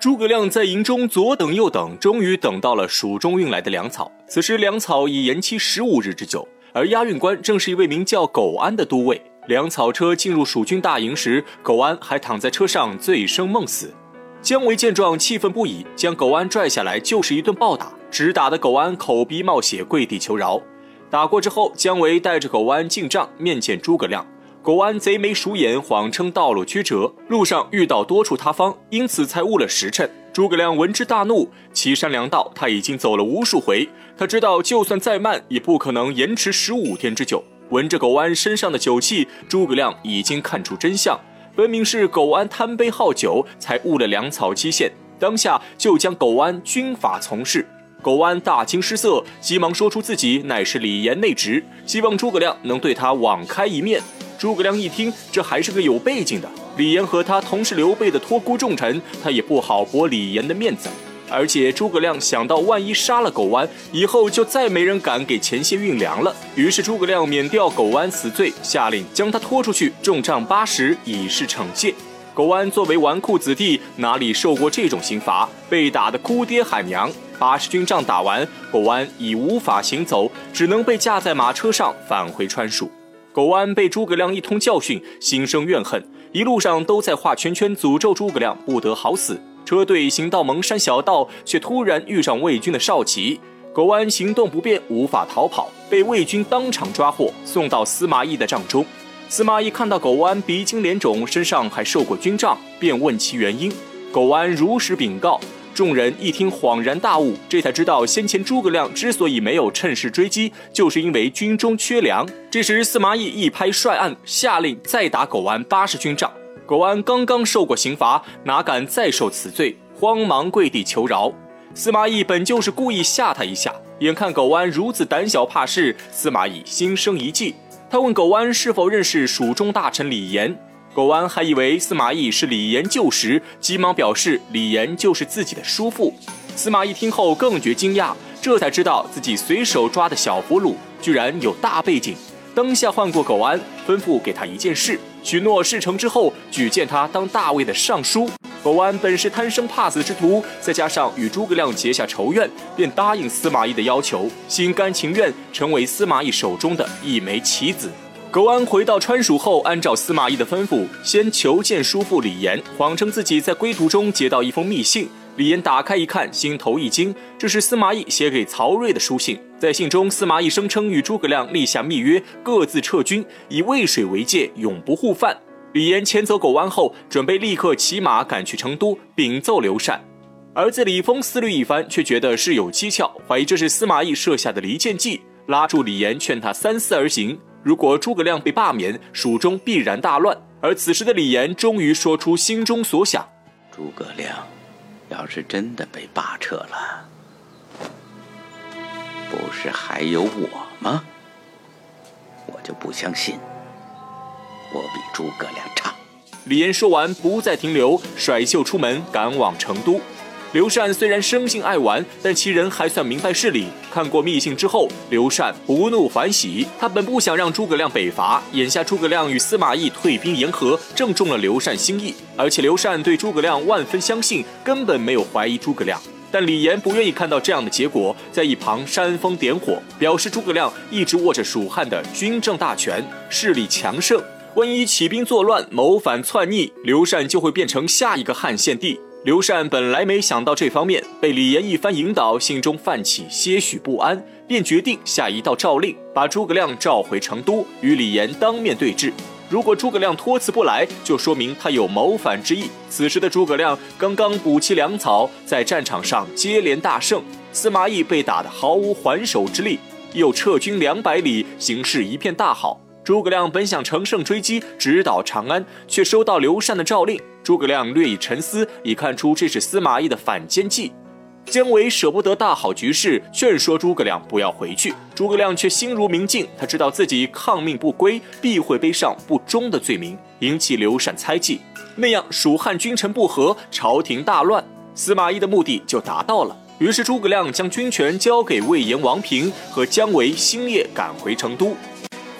诸葛亮在营中左等右等，终于等到了蜀中运来的粮草。此时粮草已延期十五日之久，而押运官正是一位名叫苟安的都尉。粮草车进入蜀军大营时，苟安还躺在车上醉生梦死。姜维见状，气愤不已，将苟安拽下来就是一顿暴打，直打得苟安口鼻冒血，跪地求饶。打过之后，姜维带着苟安进帐面见诸葛亮。苟安贼眉鼠眼，谎称道路曲折，路上遇到多处塌方，因此才误了时辰。诸葛亮闻之大怒，岐山粮道他已经走了无数回，他知道就算再慢，也不可能延迟十五天之久。闻着苟安身上的酒气，诸葛亮已经看出真相，分明是苟安贪杯好酒，才误了粮草期限。当下就将苟安军法从事。苟安大惊失色，急忙说出自己乃是李严内侄，希望诸葛亮能对他网开一面。诸葛亮一听，这还是个有背景的李严和他同是刘备的托孤重臣，他也不好驳李严的面子。而且诸葛亮想到，万一杀了苟安，以后就再没人敢给前线运粮了。于是诸葛亮免掉苟安死罪，下令将他拖出去重杖八十，以示惩戒。苟安作为纨绔子弟，哪里受过这种刑罚？被打得哭爹喊娘。八十军仗打完，苟安已无法行走，只能被架在马车上返回川蜀。苟安被诸葛亮一通教训，心生怨恨，一路上都在画圈圈诅咒诸葛亮不得好死。车队行到蒙山小道，却突然遇上魏军的少骑。苟安行动不便，无法逃跑，被魏军当场抓获，送到司马懿的帐中。司马懿看到苟安鼻青脸肿，身上还受过军杖，便问其原因。苟安如实禀告。众人一听，恍然大悟，这才知道先前诸葛亮之所以没有趁势追击，就是因为军中缺粮。这时，司马懿一拍帅案，下令再打苟安八十军仗。苟安刚刚受过刑罚，哪敢再受此罪，慌忙跪地求饶。司马懿本就是故意吓他一下，眼看苟安如此胆小怕事，司马懿心生一计。他问苟安是否认识蜀中大臣李严，苟安还以为司马懿是李严旧识，急忙表示李严就是自己的叔父。司马懿听后更觉惊讶，这才知道自己随手抓的小俘虏居然有大背景。当下唤过苟安，吩咐给他一件事。许诺事成之后，举荐他当大魏的尚书。苟安本是贪生怕死之徒，再加上与诸葛亮结下仇怨，便答应司马懿的要求，心甘情愿成为司马懿手中的一枚棋子。苟安回到川蜀后，按照司马懿的吩咐，先求见叔父李严，谎称自己在归途中接到一封密信。李严打开一看，心头一惊，这是司马懿写给曹睿的书信。在信中，司马懿声称与诸葛亮立下密约，各自撤军，以渭水为界，永不互犯。李严遣走苟安后，准备立刻骑马赶去成都禀奏刘禅。儿子李丰思虑一番，却觉得事有蹊跷，怀疑这是司马懿设下的离间计，拉住李严，劝他三思而行。如果诸葛亮被罢免，蜀中必然大乱。而此时的李严终于说出心中所想：诸葛亮。要是真的被罢撤了，不是还有我吗？我就不相信我比诸葛亮差。李严说完，不再停留，甩袖出门，赶往成都。刘禅虽然生性爱玩，但其人还算明白事理。看过密信之后，刘禅不怒反喜。他本不想让诸葛亮北伐，眼下诸葛亮与司马懿退兵言和，正中了刘禅心意。而且刘禅对诸葛亮万分相信，根本没有怀疑诸葛亮。但李严不愿意看到这样的结果，在一旁煽风点火，表示诸葛亮一直握着蜀汉的军政大权，势力强盛。万一起兵作乱、谋反篡逆，刘禅就会变成下一个汉献帝。刘禅本来没想到这方面，被李严一番引导，心中泛起些许不安，便决定下一道诏令，把诸葛亮召回成都，与李严当面对质。如果诸葛亮托辞不来，就说明他有谋反之意。此时的诸葛亮刚刚补齐粮草，在战场上接连大胜，司马懿被打得毫无还手之力，又撤军两百里，形势一片大好。诸葛亮本想乘胜追击，直捣长安，却收到刘禅的诏令。诸葛亮略一沉思，已看出这是司马懿的反间计。姜维舍不得大好局势，劝说诸葛亮不要回去。诸葛亮却心如明镜，他知道自己抗命不归，必会背上不忠的罪名，引起刘禅猜忌。那样蜀汉君臣不和，朝廷大乱，司马懿的目的就达到了。于是诸葛亮将军权交给魏延王平和姜维，星夜赶回成都。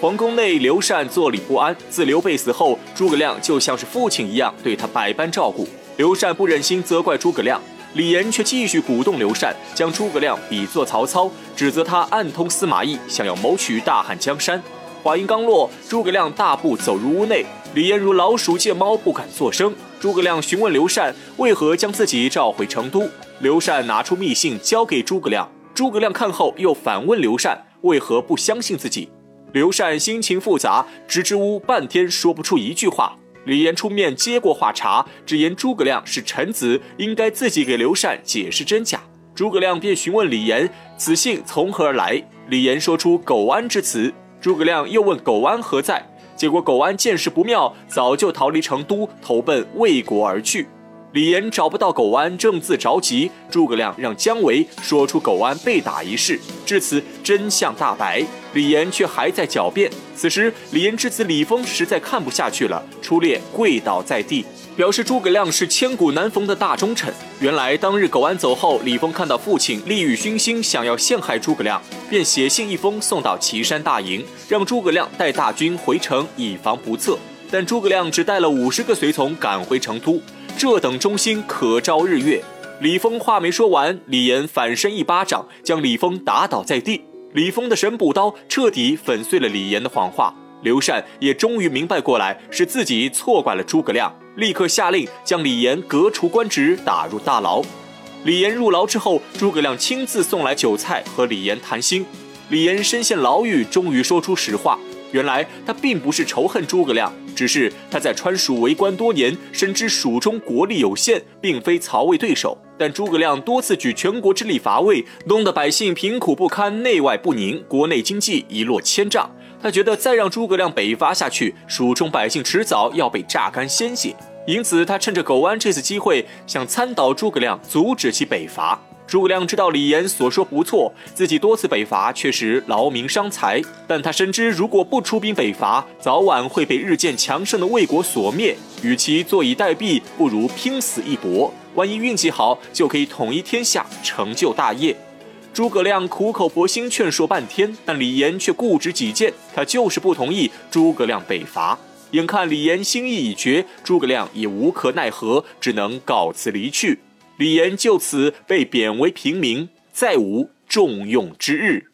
皇宫内，刘禅坐立不安。自刘备死后，诸葛亮就像是父亲一样对他百般照顾。刘禅不忍心责怪诸葛亮，李严却继续鼓动刘禅，将诸葛亮比作曹操，指责他暗通司马懿，想要谋取大汉江山。话音刚落，诸葛亮大步走入屋内，李严如老鼠见猫，不敢作声。诸葛亮询问刘禅为何将自己召回成都，刘禅拿出密信交给诸葛亮，诸葛亮看后又反问刘禅为何不相信自己。刘禅心情复杂，支支吾吾半天说不出一句话。李严出面接过话茬，直言诸葛亮是臣子，应该自己给刘禅解释真假。诸葛亮便询问李严此信从何而来，李严说出苟安之词。诸葛亮又问苟安何在，结果苟安见势不妙，早就逃离成都，投奔魏国而去。李严找不到苟安，正自着急。诸葛亮让姜维说出苟安被打一事，至此真相大白。李严却还在狡辩。此时，李严之子李丰实在看不下去了，出列跪倒在地，表示诸葛亮是千古难逢的大忠臣。原来当日苟安走后，李丰看到父亲利欲熏心，想要陷害诸葛亮，便写信一封送到岐山大营，让诸葛亮带大军回城，以防不测。但诸葛亮只带了五十个随从赶回成都。这等忠心可昭日月。李丰话没说完，李严反身一巴掌将李丰打倒在地。李丰的神补刀彻底粉碎了李严的谎话。刘禅也终于明白过来，是自己错怪了诸葛亮，立刻下令将李严革除官职，打入大牢。李岩入牢之后，诸葛亮亲自送来酒菜和李岩谈心。李岩身陷牢狱，终于说出实话。原来他并不是仇恨诸葛亮，只是他在川蜀为官多年，深知蜀中国力有限，并非曹魏对手。但诸葛亮多次举全国之力伐魏，弄得百姓贫苦不堪，内外不宁，国内经济一落千丈。他觉得再让诸葛亮北伐下去，蜀中百姓迟早要被榨干鲜血。因此，他趁着苟安这次机会，想参倒诸葛亮，阻止其北伐。诸葛亮知道李严所说不错，自己多次北伐确实劳民伤财，但他深知如果不出兵北伐，早晚会被日渐强盛的魏国所灭。与其坐以待毙，不如拼死一搏。万一运气好，就可以统一天下，成就大业。诸葛亮苦口婆心劝说半天，但李严却固执己见，他就是不同意诸葛亮北伐。眼看李严心意已决，诸葛亮也无可奈何，只能告辞离去。李岩就此被贬为平民，再无重用之日。